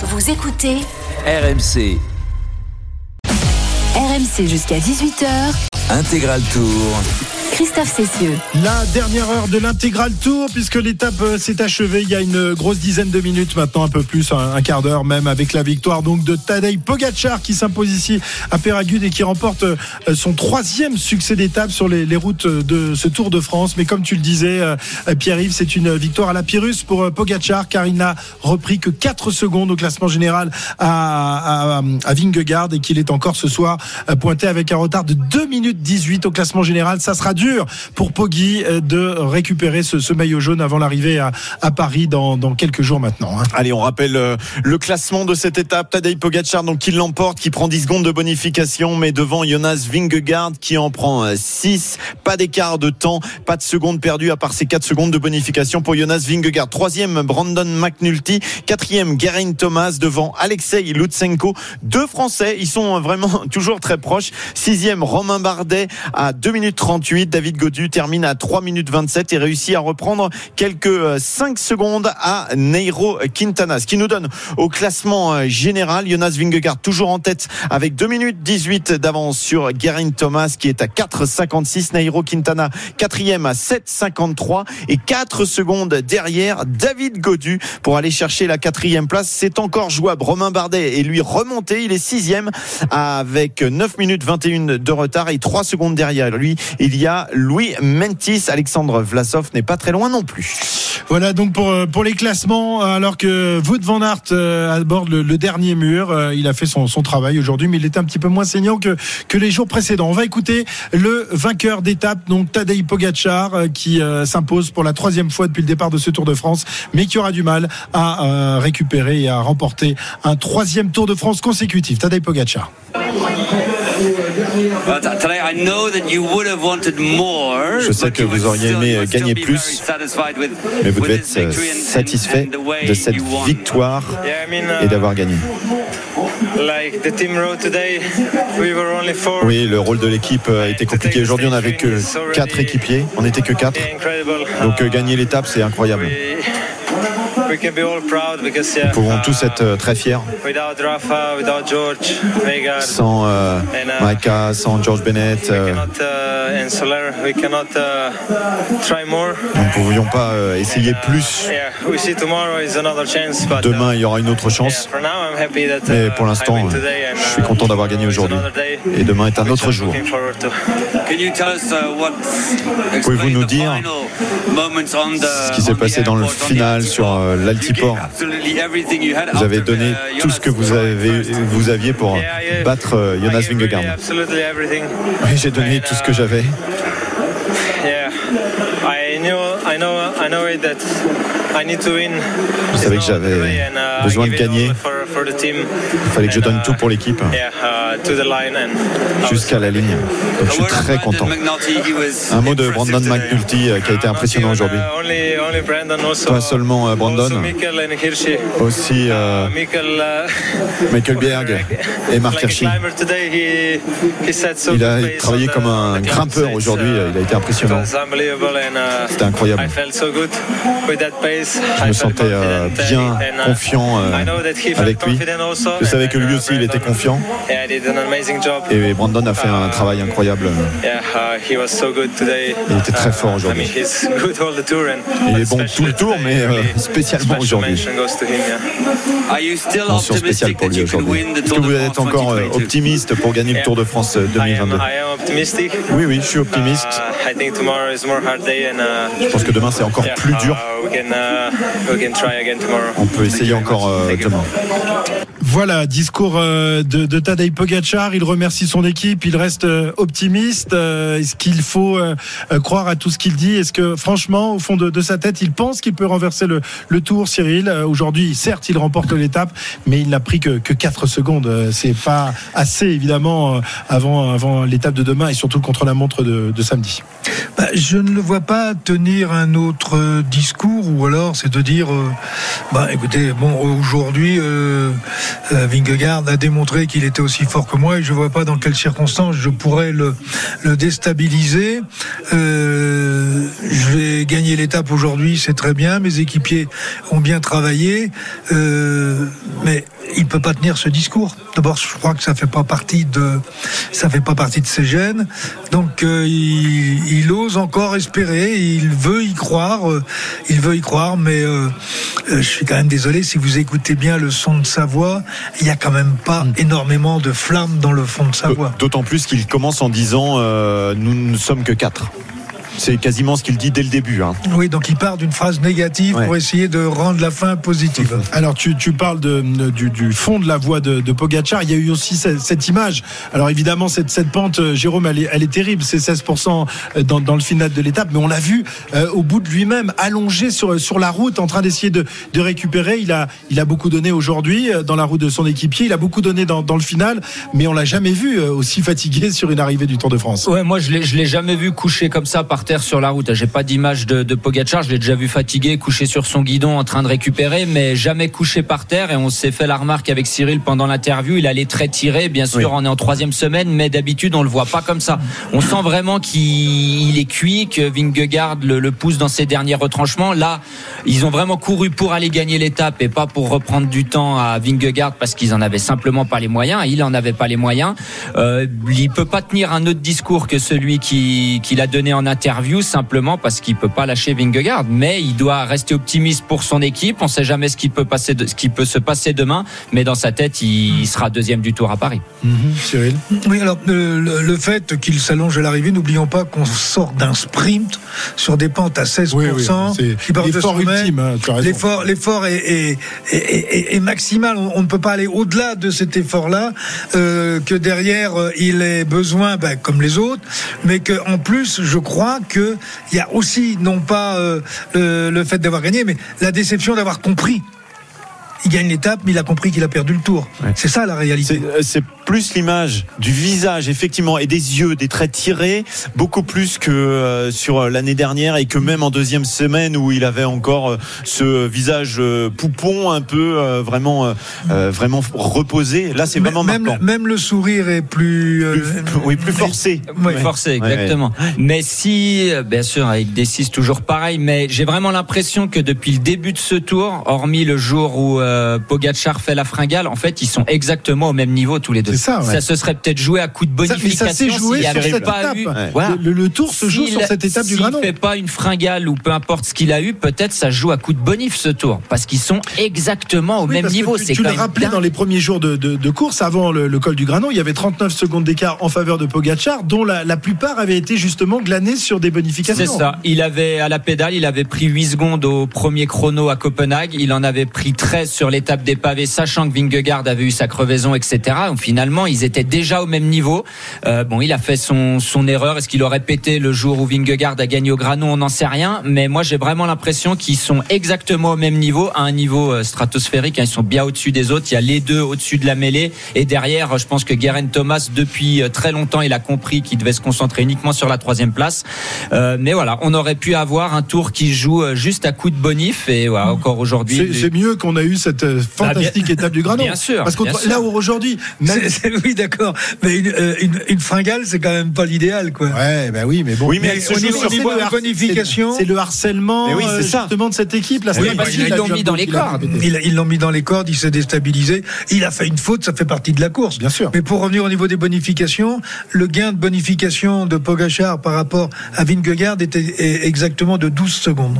Vous écoutez RMC, RMC jusqu'à 18h. Intégral Tour. Christophe Cessieux. La dernière heure de l'intégral tour, puisque l'étape euh, s'est achevée il y a une grosse dizaine de minutes maintenant, un peu plus, un, quart d'heure même, avec la victoire donc de Tadej Pogacar qui s'impose ici à Péragude et qui remporte euh, son troisième succès d'étape sur les, routes de ce Tour de France. Mais comme tu le disais, euh, Pierre-Yves, c'est une victoire à la Pyrrhus pour Pogacar car il n'a repris que 4 secondes au classement général à, à, Vingegaard et qu'il est encore ce soir pointé avec un retard de 2 minutes 18 au classement général. Ça sera dur pour Poggi euh, de récupérer ce, maillot jaune avant l'arrivée à, Paris dans, quelques jours maintenant. hein. Allez, on rappelle euh, le classement de cette étape. Tadej Pogacar, donc, qui l'emporte, qui prend 10 secondes de bonification, mais devant Jonas Vingegaard, qui en prend 6. Pas d'écart de temps, pas de secondes perdues, à part ces 4 secondes de bonification pour Jonas Vingegaard. Troisième, Brandon McNulty. Quatrième, Geraint Thomas, devant Alexei Lutsenko. Deux Français, ils sont vraiment toujours très proches. Sixième, Romain Bardet, à 2 minutes 38. David Godu termine à 3 minutes 27 et réussit à reprendre quelques 5 secondes à Neiro Quintana. Ce qui nous donne au classement euh, général Jonas Vingegaard toujours en tête avec 2 minutes 18 d'avance sur Geraint Thomas qui est à 4,56. Nairo Quintana quatrième à 7,53 et 4 secondes derrière David Godu pour aller chercher la quatrième place. C'est encore jouable. Romain Bardet est lui remonté. Il est sixième avec 9 minutes 21 de retard et 3 secondes derrière lui. Il y a Louis Mentis. Alexandre Vlasov n'est pas très loin non plus. Voilà donc pour, euh, pour les classements, euh, alors que Wout van Aert euh, aborde le, le dernier mur, il a fait son, son travail aujourd'hui, mais il était un petit peu moins saignant que, que les jours précédents. On va écouter le vainqueur d'étape, donc Tadej Pogacar, qui euh, s'impose pour la troisième fois depuis le départ de ce Tour de France, mais qui aura du mal à euh, récupérer et à remporter un troisième Tour de France consécutif. Tadej Pogacar. Je sais que vous auriez aimé euh, gagner plus, mais vous devez être euh, satisfait de cette victoire et d'avoir gagné. Oui, le rôle de l'équipe a été compliqué. Aujourd'hui, on n'avait que quatre équipiers. On n'était que quatre. Donc euh, gagner l'étape, c'est incroyable. Nous pouvons tous être euh, très fiers. Sans euh, Maika, sans George Bennett, euh, nous ne pouvions pas euh, essayer plus. Demain, il y aura une autre chance. Mais pour l'instant, je suis content d'avoir gagné aujourd'hui. Et demain est un autre jour. Pouvez-vous nous dire Ce qui s'est passé dans le final sur euh, l'Altiport. Vous avez donné tout ce que vous, avez, vous aviez pour battre euh, Jonas Vingegaard. Oui, j'ai donné tout ce que j'avais. Je savais que j'avais besoin de gagner. Il fallait que je donne tout pour l'équipe jusqu'à la ligne. Donc je suis très content. Un mot de Brandon McNulty euh, qui a été impressionnant aujourd'hui. Pas seulement euh, Brandon, aussi euh, Michael Berg et Mark Hirschi. Il a travaillé comme un grimpeur aujourd'hui. Il a été impressionnant. C'était incroyable. Je me sentais euh, bien confiant euh, avec lui. Je savais que lui aussi il était confiant. Et Brandon a fait un travail incroyable. Il était très fort aujourd'hui. Il est bon tout le tour, mais euh, spécialement aujourd'hui. Mention spéciale pour lui aujourd'hui. Est-ce que vous êtes encore optimiste pour gagner le Tour de France euh, 2022 Oui, oui, je suis optimiste. Je pense que demain c'est encore plus dur. On peut essayer encore euh, demain. Voilà, discours euh, de, de Tadej Pogacar. Il remercie son équipe. Il reste euh, optimiste. Est-ce qu'il faut croire à tout ce qu'il dit? Est-ce que, franchement, au fond de, de sa tête, il pense qu'il peut renverser le, le tour, Cyril? Aujourd'hui, certes, il remporte l'étape, mais il n'a pris que, que 4 secondes. C'est pas assez, évidemment, avant, avant l'étape de demain et surtout contre la montre de, de samedi. Bah, je ne le vois pas tenir un autre euh, ou alors c'est de dire euh, bah écoutez bon aujourd'hui euh, euh, Vingegaard a démontré qu'il était aussi fort que moi et je vois pas dans quelles circonstances je pourrais le, déstabiliser Euh, je vais gagner l'étape aujourd'hui c'est très bien mes équipiers ont bien travaillé mais il peut pas tenir ce discours. D'abord, je crois que ça fait pas partie de, ça fait pas partie de ses gènes. Donc, il, ose encore espérer, il veut y croire, veut y croire, mais euh, je suis quand même désolé si vous écoutez bien le son de sa voix, il y a quand même pas mm. énormément de flammes dans le fond de sa voix. D'autant plus qu'il commence en disant nous ne sommes que quatre. C'est quasiment ce qu'il dit dès le début. Hein. Oui, donc il part d'une phrase négative pour essayer de rendre la fin positive. Alors tu, tu parles de, du, du, fond de la voix de, de Pogacar. Il y a eu aussi cette, cette image. Alors évidemment, cette, cette pente, euh, Jérôme, elle est, elle est terrible. C'est 16% euh, dans, dans, le final de l'étape. Mais on l'a vu euh, au bout de lui-même, allongé sur, sur la route, en train d'essayer de, de récupérer. Il a, il a beaucoup donné aujourd'hui dans la route de son équipier. Il a beaucoup donné dans, dans le final. Mais on l'a jamais vu aussi fatigué sur une arrivée du Tour de France. Ouais, moi je l'ai jamais vu couché comme ça par sur la route. J'ai pas d'image de, de Pogacar. Je l'ai déjà vu fatigué, couché sur son guidon, en train de récupérer, mais jamais couché par terre. Et on s'est fait la remarque avec Cyril pendant l'interview. Il allait très tiré. Bien sûr, on est en troisième semaine, mais d'habitude, on le voit pas comme ça. On sent vraiment qu'il est cuit, que Vingegaard le, le, pousse dans ses derniers retranchements. Là, ils ont vraiment couru pour aller gagner l'étape et pas pour reprendre du temps à Vingegaard parce qu'ils en avaient simplement pas les moyens. Il en avait pas les moyens. Euh, il peut pas tenir un autre discours que celui qu'il qui a donné en interview simplement parce qu'il peut pas lâcher Vingegaard, mais il doit rester optimiste pour son équipe. On sait jamais ce qui peut passer, ce qui peut se passer demain, mais dans sa tête, il, sera deuxième du Tour à Paris. Mhm. Cyril. Oui, alors le, fait qu'il s'allonge à l'arrivée, n'oublions pas qu'on sort d'un sprint sur des pentes à 16%. Oui, oui, l'effort ultime. Hein, l'effort, l'effort est, est, maximal. On, ne peut pas aller au-delà de cet effort-là. Euh, que derrière, euh, il ait besoin, ben, comme les autres, mais qu'en plus, je crois que il y a aussi non pas euh, le, fait d'avoir gagné, mais la déception d'avoir compris il gagne l'étape, mais il a compris qu'il a perdu le tour. C'est ça la réalité. C'est plus l'image du visage, effectivement, et des yeux, des traits tirés, beaucoup plus que euh, sur euh, l'année dernière et que même en deuxième semaine où il avait encore ce visage poupon un peu vraiment, vraiment reposé. Là, c'est vraiment même, marquant. Même le sourire est plus, oui, plus forcé. Oui, forcé, exactement. Mais si, bien sûr, avec des six toujours pareil, mais j'ai vraiment l'impression que depuis le début de ce tour, hormis le jour où euh, Pogacar fait la fringale, en fait, ils sont exactement au même niveau tous les deux. Ça, ça, se serait peut-être joué à coup de bonification. Ça, s'est joué sur cette étape. Le, tour se joue sur cette étape du Granon. S'il fait pas une fringale ou peu importe ce qu'il a eu, peut-être ça joue à coup de bonif ce tour, parce qu'ils sont exactement au même niveau. Tu, tu le rappelais dans les premiers jours de, course avant le, col du Granon, il y avait 39 secondes d'écart en faveur de Pogacar, dont la, plupart avaient été justement glanés sur des bonifications. C'est ça. Il avait à la pédale, il avait pris 8 secondes au premier chrono à Copenhague, il en avait pris 13 sur l'étape des pavés, sachant que Vingegaard avait eu sa crevaison, etc. Donc finalement, ils étaient déjà au même niveau. Euh, bon, il a fait son, son erreur. Est-ce qu'il aurait pété le jour où Vingegaard a gagné au Granon On n'en sait rien. Mais moi, j'ai vraiment l'impression qu'ils sont exactement au même niveau, à un niveau euh, stratosphérique. Hein. Ils sont bien au-dessus des autres. Il y a les deux au-dessus de la mêlée. Et derrière, je pense que Guerin Thomas, depuis euh, très longtemps, il a compris qu'il devait se concentrer uniquement sur la troisième place. Euh, mais voilà, on aurait pu avoir un tour qui joue juste à coup de bonif. Et voilà, encore aujourd'hui. C'est mieux qu'on a eu cette euh, fantastique étape du Granon. Bien sûr. Parce que là où aujourd'hui, oui d'accord, mais une, euh, une, une fringale c'est quand même pas l'idéal quoi. Ouais, ben oui, mais bon. Oui, mais, mais au niveau, niveau de bonification, c'est le harcèlement oui, euh, justement de cette équipe. Là, oui, parce qu'ils l'ont mis dans les cordes. Ils l'ont mis dans les cordes, il s'est déstabilisé. Il a fait une faute, ça fait partie de la course. Bien sûr. Mais pour revenir au niveau des bonifications, le gain de bonification de Pogachar par rapport à Vingegaard était exactement de 12 secondes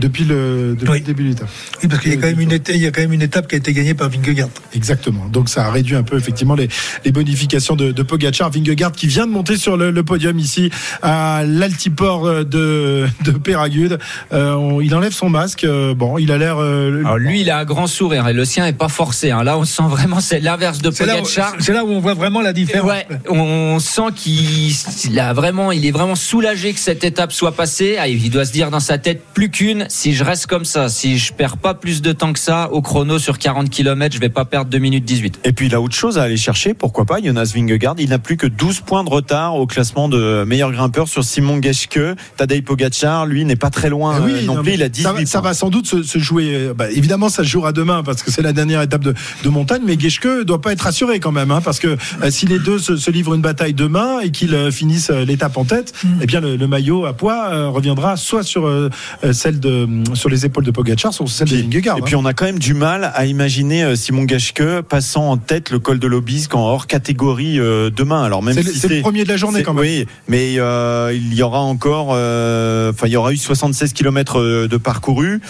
depuis le, début de l'étape. Oui, parce qu'il y, a quand même une étape, il y a quand même une étape qui a été gagnée par Vingegaard. Exactement. Donc ça a réduit un peu effectivement les, les bonifications de, de Pogacar. Vingegaard qui vient de monter sur le, le podium ici à l'altiport de, de Péragude. Euh, il enlève son masque. Euh, bon, il a l'air. Euh, Alors lui, il a un grand sourire et le sien est pas forcé. Hein. Là, on sent vraiment c'est l'inverse de Pogacar. C'est là, où on voit vraiment la différence. Ouais, on sent qu'il a vraiment, il est vraiment soulagé que cette étape soit passée. Ah, il doit se dire dans sa tête plus qu'une si je reste comme ça, si je perds pas plus de temps que ça au chrono sur 40 km, je vais pas perdre 2 minutes 18. Et puis il a autre chose à aller chercher, pourquoi pas Jonas Vingegaard, il n'a plus que 12 points de retard au classement de meilleur grimpeur sur Simon Geschke. Tadej Pogacar, lui, n'est pas très loin eh oui, non, plus, il a 18 ça, points. ça va sans doute se, jouer, euh, bah, évidemment ça se jouera demain parce que c'est la dernière étape de, de montagne, mais Geschke doit pas être rassuré quand même, hein, parce que euh, si les deux se, livrent une bataille demain et qu'ils euh, finissent l'étape en tête, mm. eh bien le, maillot à poids reviendra soit sur celle de de, sur les épaules de Pogacar sont celles de Vingegaard. Et puis on a quand même du mal à imaginer euh, Simon Geschke passant en tête le col de l'Obisque en hors catégorie euh, demain. Alors même c'est si le, c'est le premier de la journée quand même. Oui, mais euh, il y aura encore, euh, enfin il y aura eu 76 km de parcouru.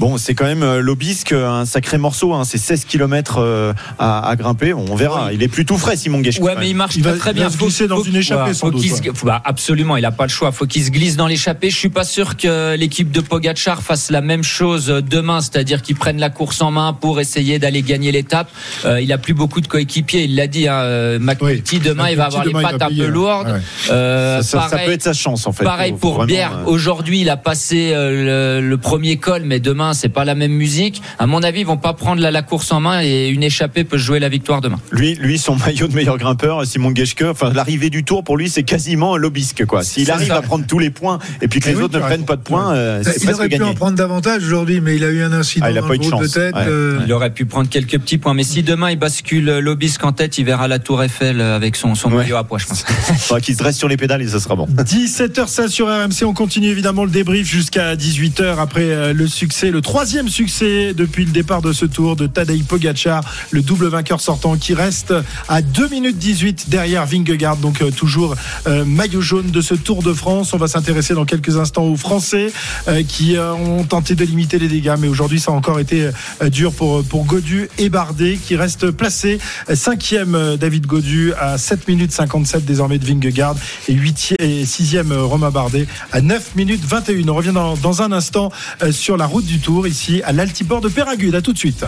Bon, c'est quand même euh, l'Obisque un sacré morceau. Hein, c'est 16 km à, à grimper. Bon, on verra. Il est plutôt frais, Simon Geschke. Ouais, mais il marche Il très va- très il bien. va se glisser dans une échappée, sans faut doute, se- ouais. bah, absolument, il a pas le choix. Faut qu'il se glisse dans l'échappée. Je suis pas sûr que l'équipe de Pogachar fasse la même chose demain, c'est-à-dire qu'ils prennent la course en main pour essayer d'aller gagner l'étape. Euh, il a plus beaucoup de coéquipiers. Il l'a dit. Hein, euh, McNulty demain, il va avoir les demain, pattes un peu lourdes. Ouais. Euh, Ça, ça pareil- peut être sa chance en fait. Pareil pour vraiment, Bière. euh, Aujourd'hui, il a passé euh, le, le premier col, mais demain, c'est pas la même musique. À mon avis, ils vont pas prendre la, la course en main et une échappée peut jouer la victoire demain. Lui, lui, son maillot de meilleur grimpeur, Simon Geschke, enfin, l'arrivée du tour pour lui, c'est quasiment l'obisque, quoi. S'il arrive ça. à prendre tous les points et puis que les oui, autres ne prennent pas de points, euh, c'est presque pu en prendre davantage aujourd'hui, mais il a eu un incident Ah, il a pas eu de chance. tête. Ouais. euh, Il aurait pu prendre quelques petits points, mais si demain il bascule l'Obisque en tête, il verra la Tour Eiffel avec son, son Ouais. maillot à poids, je pense. Faudra qu'il se dresse sur les pédales et ça sera bon. 17h16 sur RMC, on continue évidemment le débrief jusqu'à 18h après euh, le succès, le troisième succès depuis le départ de ce tour de Tadej Pogacar, le double vainqueur sortant qui reste à 2 minutes 18 derrière Vingegaard, donc euh, toujours euh, maillot jaune de ce Tour de France. On va s'intéresser dans quelques instants aux Français euh, qui euh, ont tenté de limiter les dégâts, mais aujourd'hui ça a encore été euh, dur pour, pour Godu et Bardet qui reste placé euh, cinquième euh, David Godu à 7 minutes 57 désormais de Vingegaard et 8 et 6e Romain Bardet à 9 minutes 21. On revient dans, dans un instant euh, sur la route du Tour ici à l'Altiport de Péragude. À tout de suite.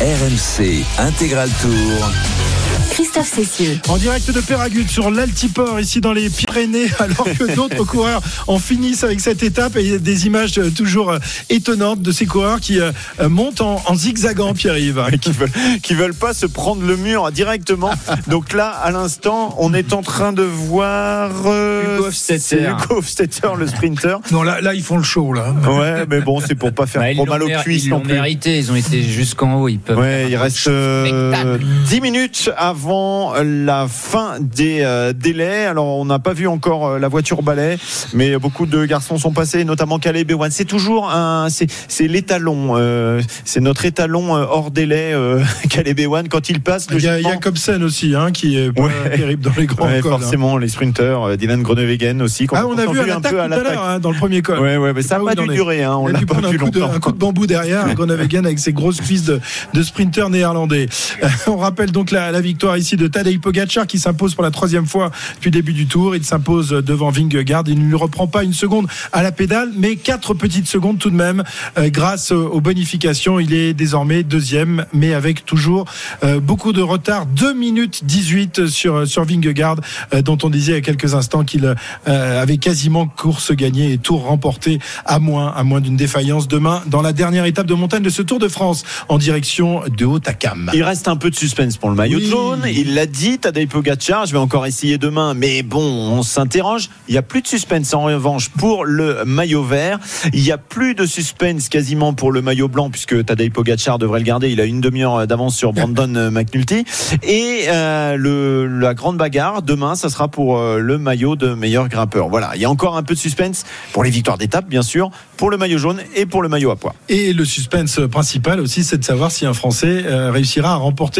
RMC Intégral Tour. Christophe Cessieux. En direct de Péragude sur l'Altiport, ici dans les Pyrénées, alors que d'autres coureurs en finissent avec cette étape et il y a des images euh, toujours euh, étonnantes de ces coureurs qui euh, montent en, en zigzagant, Pierre-Yves. qui veulent, qui veulent pas se prendre le mur directement. Donc là, à l'instant, on est en train de voir euh, Hugo Hofstetter. c'est Hugo Hofstetter, le sprinter. Non, là, là, ils font le show, là. Ouais, mais bon, c'est pour pas faire Bah, trop mal aux cuisses ils l'ont mérité, ils ont été jusqu'en haut. Ils peuvent Ouais, il reste euh, spectacle. 10 minutes avant la fin des euh, délais. Alors, on n'a pas vu encore euh, la voiture balai, mais beaucoup de garçons sont passés, notamment Caleb Ewan. C'est toujours un, c'est, l'étalon, euh, c'est notre étalon hors délai, Caleb Ewan. Quand il passe, Il y a Jacobsen aussi, hein, qui est pas Ouais. terrible dans les grands Ouais, cols, hein. forcément, les sprinters, Dylan Groenewegen aussi. qu'on Ah, on a vu à l'attaque tout à l'heure, hein, dans le premier col. Ouais, ouais, mais ça n'a pas dû durer, hein, on l'a pas vu un coup, de, longtemps. un coup de bambou derrière, Groenewegen avec ses grosses cuisses de, de sprinter néerlandais. On rappelle donc la, la victoire ici de Tadej Pogacar qui s'impose pour la troisième fois depuis le début du tour. Il s'impose devant Vingegaard. Il ne lui reprend pas une seconde à la pédale, mais quatre petites secondes tout de même euh, grâce aux bonifications. Il est désormais deuxième, mais avec toujours euh, beaucoup de retard. 2 minutes 18 sur, sur Vingegaard, euh, dont on disait il y a quelques instants qu'il avait quasiment course gagnée et tour remporté à moins, à moins d'une défaillance demain dans la dernière étape de montagne de ce Tour de France en direction de Haut-Acam. Il reste un peu de suspense pour le maillot Oui. jaune. Il l'a dit, Tadej Pogacar. Je vais encore essayer demain, mais bon, on s'interroge. Il n'y a plus de suspense en revanche pour le maillot vert. Il n'y a plus de suspense quasiment pour le maillot blanc puisque Tadej Pogacar devrait le garder. Il a une demi-heure d'avance sur Brandon McNulty. Et euh, le, la grande bagarre demain, ça sera pour euh, le maillot de meilleur grimpeur. Voilà, il y a encore un peu de suspense pour les victoires d'étape, bien sûr, pour le maillot jaune et pour le maillot à poids. Et le suspense principal aussi, c'est de savoir si un Français euh, réussira à remporter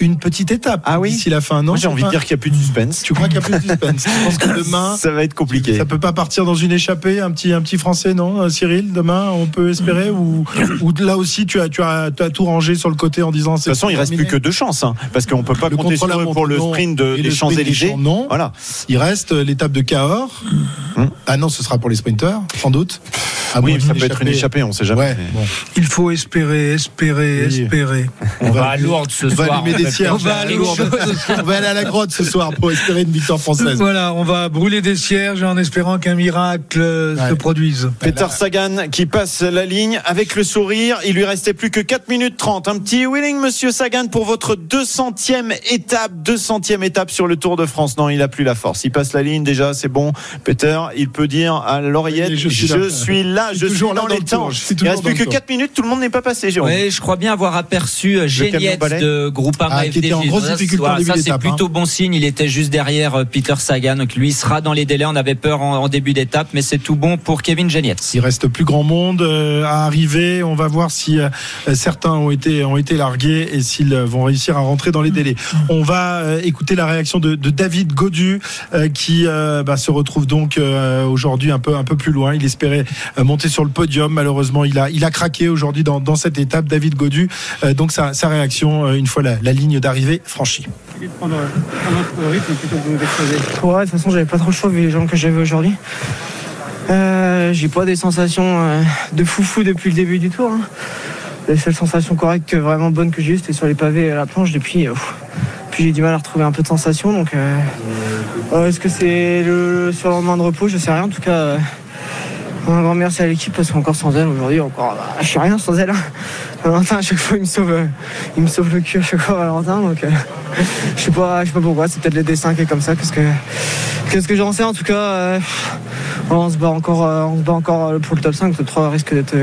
une petite étape Ah oui d'ici la fin. Non, j'ai envie de dire qu'il n'y a plus de suspense. Tu crois qu'il y a plus de suspense Je pense que demain, ça va être compliqué. ça peut pas partir dans une échappée, un petit, un petit Français, non, euh, Cyril Demain, on peut espérer ou, ou là aussi, tu as, tu as, tu as tout rangé sur le côté en disant. De toute façon, il reste plus que deux chances, hein, parce qu'on peut pas Le compter sur eux pour le sprint de, des le. Champs, non. Voilà. Il reste euh, l'étape de Cahors. Hum. Ah non, ce sera pour les sprinters, sans doute. À Oui, ça peut être une échappée, on sait jamais. Ouais, mais- bon. Il faut espérer, espérer, Oui. espérer. On va à Lourdes ce on va soir. allumer des On cierges. va On va aller à la grotte ce soir pour espérer une victoire française. Voilà, on va brûler des cierges en espérant qu'un miracle euh, Ouais. se produise. Peter Sagan qui passe la ligne avec le sourire. Il lui restait plus que 4 minutes 30. Un petit wheeling, monsieur Sagan, pour votre 200e étape. 200e étape sur le Tour de France. Non, il a plus la force. Il passe la ligne déjà, c'est bon. Peter, il peut dire à l'oreillette Je je suis là, je, suis là dans dans les le temps. Il reste plus que tour. 4 minutes. Tout le monde n'est pas passé, Jérôme. Oui, je crois bien avoir aperçu euh, camion Géliette de Groupama Ah, qui était FDJ en grosse difficulté en début Ça, c'est d'étape. hein. plutôt bon signe. Il était juste derrière euh, Peter Sagan. Donc lui sera dans les délais. On avait peur en, en début d'étape, mais c'est tout bon pour Kevin. Il reste plus grand monde euh, à arriver. On va voir si euh, certains ont été ont été largués et s'ils vont réussir à rentrer dans les délais. On va écouter la réaction de, de David Godu qui bah, se retrouve donc aujourd'hui un peu un peu plus loin. Il espérait monter sur le podium. Malheureusement, il a il a craqué aujourd'hui dans, dans cette étape. David Godu. Donc sa, sa réaction une fois la, la ligne d'arrivée franchie. Ouais, de toute façon, j'avais pas trop le choix vu les jambes que j'avais aujourd'hui. Euh, j'ai pas des sensations euh, de foufou depuis le début du tour. hein. Les seules sensations correctes, vraiment bonnes que j'ai eues, c'était sur les pavés et la planche. Depuis, euh, puis j'ai du mal à retrouver un peu de sensations. Donc, euh, euh, est-ce que c'est le, le surlendemain de repos? Je sais rien. En tout cas, euh, un grand merci à l'équipe parce qu'encore sans elle aujourd'hui, encore, bah, je suis rien sans elle. hein. Valentin, à chaque fois, il me sauve, euh, il me sauve le cul à chaque fois, Valentin. Donc, euh, je sais pas, je sais pas pourquoi. C'est peut-être les dessins qui est comme ça. Qu'est-ce que, qu'est-ce que j'en sais En tout cas, euh, on se bat encore, on se bat encore pour le top 5. Le top 3 risque d'être,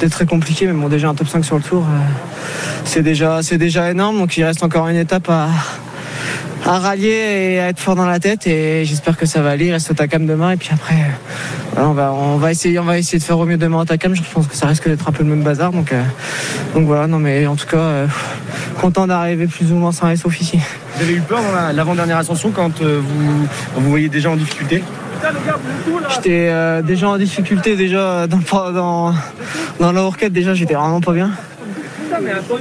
d'être très compliqué. Mais bon, déjà un top 5 sur le tour, c'est déjà, c'est déjà énorme. Donc, il reste encore une étape à à rallier et à être fort dans la tête et j'espère que ça va aller. Il reste au Takam demain et puis après euh, voilà, on, va, on, va essayer, on va essayer de faire au mieux demain au Takam. Je pense que ça risque d'être un peu le même bazar. Donc, euh, donc voilà, non mais en tout cas, euh, content d'arriver plus ou moins sain et sauf ici. Vous avez eu peur dans la- l'avant-dernière ascension quand euh, vous vous voyez déjà en difficulté? J'étais euh, déjà en difficulté déjà dans, dans, dans la horquette, déjà j'étais vraiment pas bien.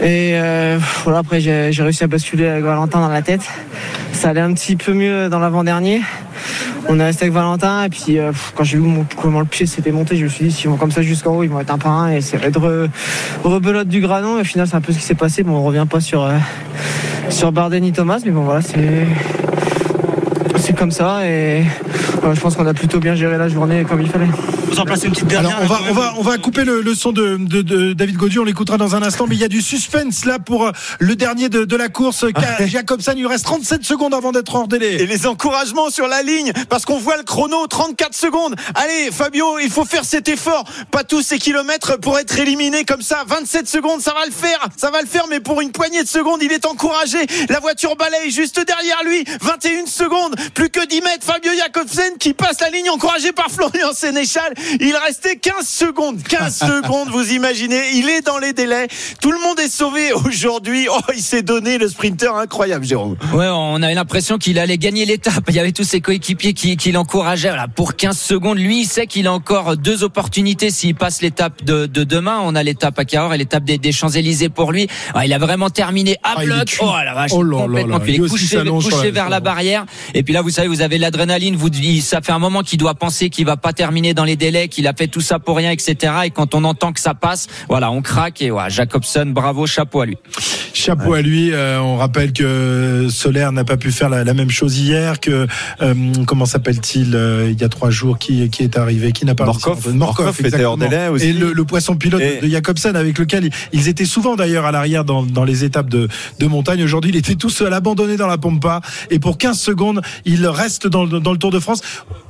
Et euh, voilà, après j'ai réussi à basculer avec Valentin dans la tête. Ça allait un petit peu mieux dans l'avant-dernier. On est resté avec Valentin et puis euh, quand j'ai vu comment le pied s'était monté, je me suis dit s'ils vont comme ça jusqu'en haut, ils vont être un par un et c'est de re- rebelote du granon. Et au final c'est un peu ce qui s'est passé. Bon, on revient pas sur, euh, sur Bardet ni Thomas, mais bon voilà, c'est c'est comme ça et je pense qu'on a plutôt bien géré la journée comme il fallait. Vous en placez une petite Alors dernière on va là, quand on même. va on va couper le, le son de, de, de David Godu, on l'écoutera dans un instant, mais il y a du suspense là pour euh, le dernier de, de la course. Jacobsen, il lui reste 37 secondes avant d'être hors Et délai. les encouragements sur la ligne, parce qu'on voit le chrono, 34 secondes. Allez, Fabio, il faut faire cet effort. Pas tous ces kilomètres pour être éliminé comme ça. 27 secondes, ça va le faire. Ça va le faire, mais pour une poignée de secondes, il est encouragé. La voiture balaye juste derrière lui. 21 secondes, plus que 10 mètres. Fabio Qui passe la ligne, encouragé par Florian Sénéchal. Il restait 15 secondes. 15 secondes, vous imaginez. Il est dans les délais. Tout le monde est sauvé aujourd'hui. Oh, il s'est donné le sprinter incroyable, Jérôme. Ouais, on avait l'impression qu'il allait gagner l'étape. Il y avait tous ses coéquipiers qui, qui l'encourageaient. Voilà, pour 15 secondes, lui, il sait qu'il a encore deux opportunités s'il passe l'étape de, de demain. On a l'étape à Cahors et l'étape des, des Champs-Élysées pour lui. Ah, il a vraiment terminé à Ah, bloc. Oh la vache, Oh là là complètement là. cuit. Il est couché, couché la- vers la barrière. Et puis là, vous savez, vous avez l'adrénaline. Vous, il- ça fait un moment qu'il doit penser qu'il va pas terminer dans les délais, qu'il a fait tout ça pour rien, etc. Et quand on entend que ça passe, voilà, on craque. Et voilà, Jacobson, bravo, chapeau à lui. Chapeau à lui. euh, on rappelle que Solaire n'a pas pu faire la, la même chose hier. Que euh, comment s'appelle-t-il euh, il y a trois jours qui, qui est arrivé, qui n'a pas Morkov. réussi. Morkov était hors exactement. délai aussi. Et le, le poisson pilote Et- de Jacobsen avec lequel ils, ils étaient souvent d'ailleurs à l'arrière dans, dans les étapes de, de montagne. Aujourd'hui, il était tout seul abandonné dans la Pampa et pour 15 secondes, il reste dans, le- dans le Tour de France. France.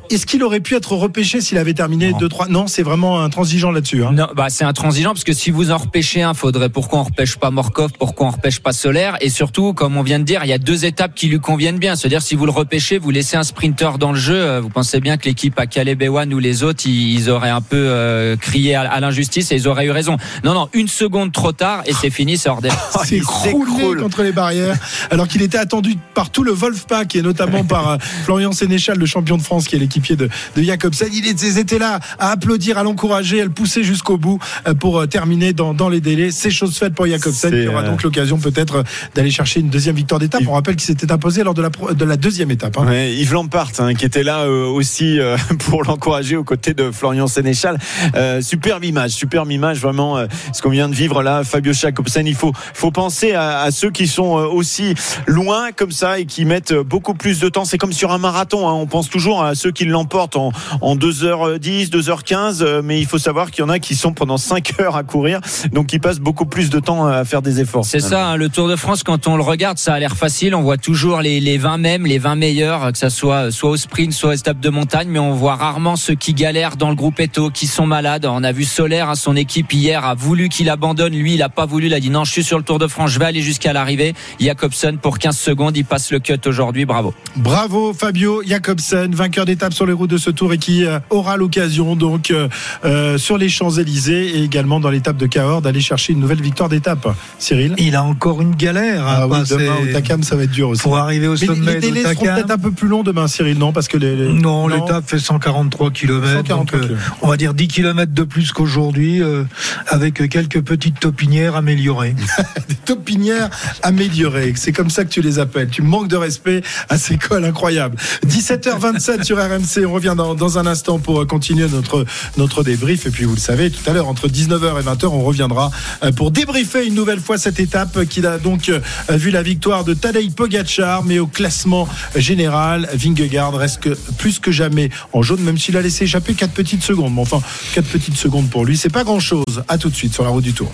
Est-ce qu'il aurait pu être repêché s'il avait terminé Non. 2-3 Non, c'est vraiment intransigeant là-dessus. Hein. Non, bah c'est intransigeant parce que si vous en repêchez un, faudrait pourquoi on repêche pas Morkov, pourquoi on repêche pas Solaire et surtout, comme on vient de dire, il y a deux étapes qui lui conviennent bien. C'est-à-dire si vous le repêchez, vous laissez un sprinter dans le jeu, euh, vous pensez bien que l'équipe à Calais Bewan ou les autres, ils, ils auraient un peu euh, crié à, à l'injustice et ils auraient eu raison. Non, non, une seconde trop tard et c'est fini, c'est hors délai. s'est il s'écroule. contre les barrières, alors qu'il était attendu par tout le Wolfpack et notamment par euh, Florian Sénéchal, le champion de France, qui est l'équipier de, de Jacobsen. Il ils étaient là à applaudir, à l'encourager, à le pousser jusqu'au bout euh, pour euh, terminer dans, dans les délais. C'est chose faite pour Jacobsen, C'est, qui aura euh, donc l'occasion peut-être d'aller chercher une deuxième victoire d'étape. Il- On rappelle qu'il s'était imposé lors de la, pro- de la deuxième étape. hein. Ouais, Yves Lampart hein, qui était là euh, aussi euh, pour l'encourager aux côtés de Florian Sénéchal. Euh, superbe image, superbe image vraiment ce qu'on vient de vivre là. Fabio Jacobsen, il faut faut penser à, à ceux qui sont aussi loin comme ça et qui mettent beaucoup plus de temps. C'est comme sur un marathon, hein, on pense toujours à ceux qui qu'il l'emporte en, en 2h10, 2h15, mais il faut savoir qu'il y en a qui sont pendant 5 heures à courir, donc ils passent beaucoup plus de temps à faire des efforts. C'est ça, hein, le Tour de France, quand on le regarde, ça a l'air facile. On voit toujours les, les 20 mêmes, les 20 meilleurs, que ça soit soit au sprint, soit aux étapes de montagne, mais on voit rarement ceux qui galèrent dans le groupe Eto, qui sont malades. On a vu Solaire, hein, son équipe hier a voulu qu'il abandonne. Lui, il a pas voulu. Il a dit non, je suis sur le Tour de France, je vais aller jusqu'à l'arrivée. Jacobsen pour 15 secondes, il passe le cut aujourd'hui. Bravo. Bravo Fabio Jacobsen, vainqueur d'étape sur les routes de ce Tour et qui euh, aura l'occasion donc euh, euh, sur les Champs-Élysées et également dans l'étape de Cahors d'aller chercher une nouvelle victoire d'étape. Cyril? Il a encore une galère. ah oui, demain au Takam, ça va être dur aussi. Pour arriver au Mais sommet les délais seront peut-être un peu plus longs demain, Cyril, non? Parce que les, les- Non, l'étape fait 143 km. 143 donc, euh, kilomètres. on va dire 10 km de plus qu'aujourd'hui, euh, avec quelques petites topinières améliorées. des topinières améliorées. C'est comme ça que tu les appelles. Tu manques de respect à ces cols incroyables. 17h27 sur RMC. On revient dans, un instant pour euh, continuer notre, notre débrief. Et puis, vous le savez, tout à l'heure, entre 19h et 20h, on reviendra euh, pour débriefer une nouvelle fois cette étape qui a donc euh, vu la victoire de Tadej Pogacar. Mais au classement général, Vingegaard reste plus que jamais en jaune, même s'il a laissé échapper 4 petites secondes. Mais enfin, 4 petites secondes pour lui, c'est pas grand chose. À tout de suite sur la route du Tour.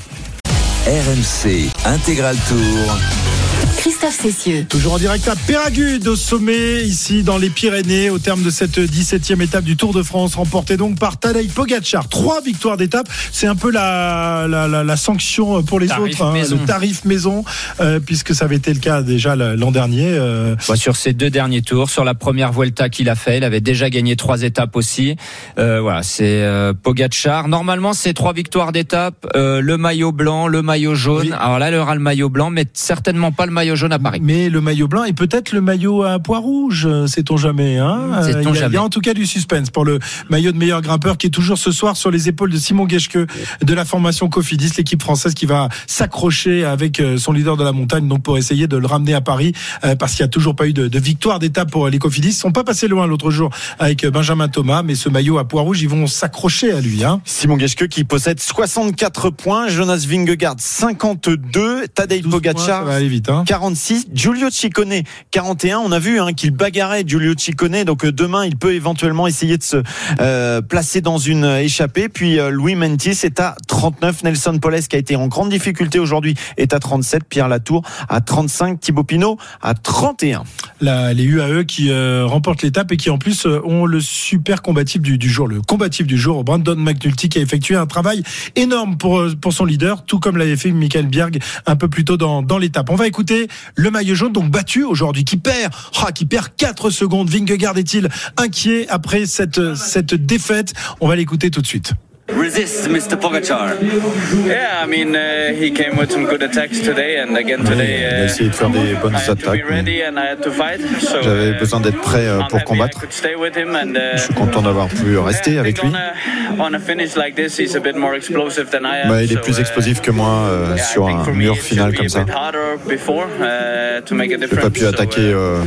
RMC Intégral Tour. Christophe Cessieux. Toujours en direct à Péragude, au sommet, ici dans les Pyrénées, au terme de cette 17e étape du Tour de France, remportée donc par Tadej Pogacar. Trois victoires d'étape, c'est un peu la, la, la- la sanction pour les Tarif autres, hein, maison. le tarif maison, euh, puisque ça avait été le cas déjà l'an dernier. euh, Bah, sur ses deux derniers tours, sur la première Vuelta qu'il a fait, il avait déjà gagné trois étapes aussi. Euh, voilà, c'est euh, Pogacar. Normalement, c'est trois victoires d'étape, euh, le maillot blanc, le maillot jaune. Oui. Alors là, il aura le maillot blanc, mais certainement pas le maillot jaune à Paris. mais le maillot blanc et peut-être le maillot à pois rouge, euh, sait-on jamais. Hein Euh, il, y a, jamais. il y a en tout cas du suspense pour le maillot de meilleur grimpeur qui est toujours ce soir sur les épaules de Simon Geschke de la formation Cofidis, l'équipe française qui va s'accrocher avec euh, son leader de la montagne donc pour essayer de le ramener à Paris euh, parce qu'il n'y a toujours pas eu de, de victoire d'étape pour les Cofidis. Ils sont pas passés loin l'autre jour avec Benjamin Thomas, mais ce maillot à pois rouge, ils vont s'accrocher à lui. Hein. Simon Geschke qui possède 64 points, Jonas Vingegaard 52, Tadej 12 points, ça Pogacar va aller vite. Hein. 46, Giulio Ciccone 41. On a vu hein, qu'il bagarrait Giulio Ciccone, donc euh, demain il peut éventuellement essayer de se euh, placer dans une euh, échappée. Puis Louis Mentis est à 39, Nelson Poles qui a été en grande difficulté aujourd'hui est à 37, Pierre Latour à 35, Thibaut Pinot à 31. la- les UAE qui remportent l'étape et qui en plus ont le super combatif du, du jour, le combatif du jour, Brandon McNulty qui a effectué un travail énorme pour, pour son leader, tout comme l'avait fait Michael Bjerg un peu plus tôt dans, dans l'étape. On va écouter le maillot jaune, donc battu aujourd'hui, qui perd, ah, qui perd 4 secondes. Vingegaard est-il inquiet après cette, cette défaite? On va l'écouter tout de suite. Resist Mr. Pogacar? Yeah, I mean, uh, he came with some good attacks today, and again today, il a uh, essayé de faire des bonnes attaques. mais ready and I had to fight. So, J'avais uh, besoin d'être prêt euh, I'm pour combattre. could stay with him and, uh, Je suis content d'avoir pu rester yeah, avec lui. On a, on a finish like this, he's a bit more explosive than I am. Bah, il est so, plus uh, explosif que moi euh, yeah, I sur un mur final comme ça. before, uh, to make a J'ai difference. pas pu So, attaquer uh, euh,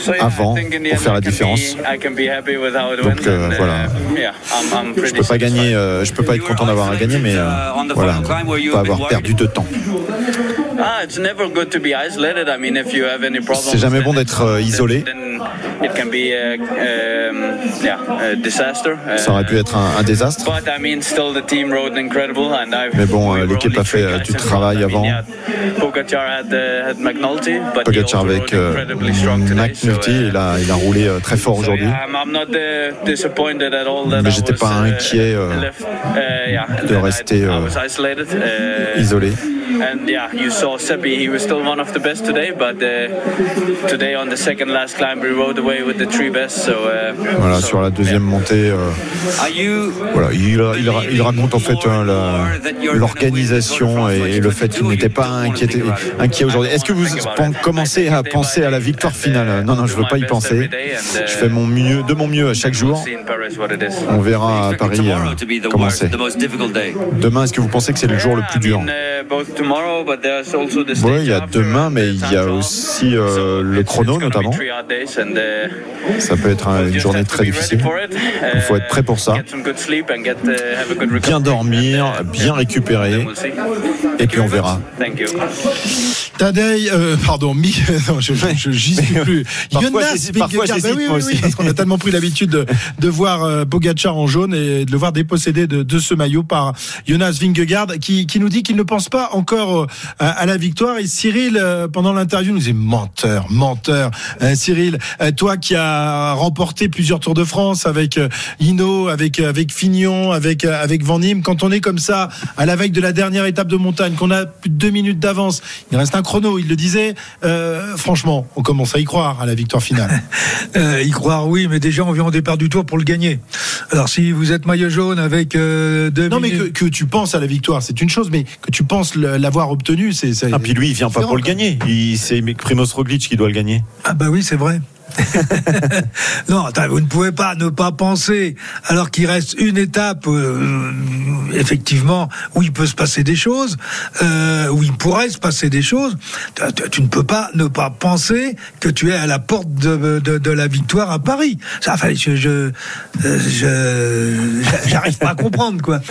so, yeah, avant pour faire la I can be- différence. I can be happy with how it Donc, and, uh, voilà. yeah, I'm- I'm Je peux pas gagner, je peux pas être content d'avoir gagné, mais euh, voilà, pas avoir perdu de temps. Ah, C'est jamais bon d'être euh, isolé. a, um. Ça aurait pu Uh, être un, un désastre. Mais bon, euh, l'équipe a fait, euh, du travail avant. Pogacar uh, avec euh, McNulty, uh, il a, il a roulé euh, très fort aujourd'hui. uh, Mais j'étais pas uh, inquiet, euh, uh, de that I- rester, euh, was isolated. uh, Isolé. And yeah, you saw Seppi, he was still one of the best today, but uh, today on the second last climb, we rode away with the three best. So, uh, Voilà, so, sur la deuxième montée, euh, Are you voilà, il, il, il raconte en fait hein, l'organisation et, et le fait qu'il n'était pas inquiété, inquiet aujourd'hui. Est-ce que vous commencez à penser à la victoire finale? Non, non, je veux pas y penser. Je fais mon mieux, de mon mieux à chaque jour. On verra à Paris euh, comment c'est. Demain, est-ce que vous pensez que c'est le jour le plus I dur mean, uh, both tomorrow, but there's also the Ouais, stage il y a demain, mais the il y a aussi euh, le chrono notamment. uh, Ça peut être une journée très difficile. Il faut être prêt pour ça. Get some good sleep and get, uh, have a good recovery. Bien dormir, bien récupérer, et puis on verra. Thank you. Tadej, euh, pardon, Mi, non, je, je, je- j'y suis plus. Jonas Vingegaard, bah oui, oui, oui, parce qu'on a tellement pris l'habitude de, de voir euh, Pogacar en jaune et de le voir dépossédé de, de ce maillot par Jonas Vingegaard, qui, qui nous dit qu'il ne pense pas encore euh, à, la victoire. Et Cyril, euh, pendant l'interview, nous dit menteur, menteur. Euh, Cyril, toi qui as remporté plusieurs Tours de France avec Hino, avec avec Fignon, avec avec Van Nîmes, quand on est comme ça à la veille de la dernière étape de montagne, qu'on a plus de deux minutes d'avance, il reste un chrono. Il le disait. euh, franchement, on commence à y croire à la victoire finale. Euh, y croire, oui, mais déjà on vient au départ du tour pour le gagner. Alors si vous êtes maillot jaune avec deux non, mais que tu penses à la victoire, c'est une chose, mais que tu penses le- l'avoir obtenue, c'est. Ah, puis lui, il vient pas pour le gagner. Il- C'est Primoz Roglic qui doit le gagner. Ah bah oui, c'est vrai. non, attends, vous ne pouvez pas ne pas penser, alors qu'il reste une étape, euh, effectivement, où il peut se passer des choses, euh, où il pourrait se passer des choses. Tu, ne peux pas ne pas penser que tu es à la porte de, de, de la victoire à Paris. Ça, enfin, je, je, euh, j'arrive pas à comprendre quoi.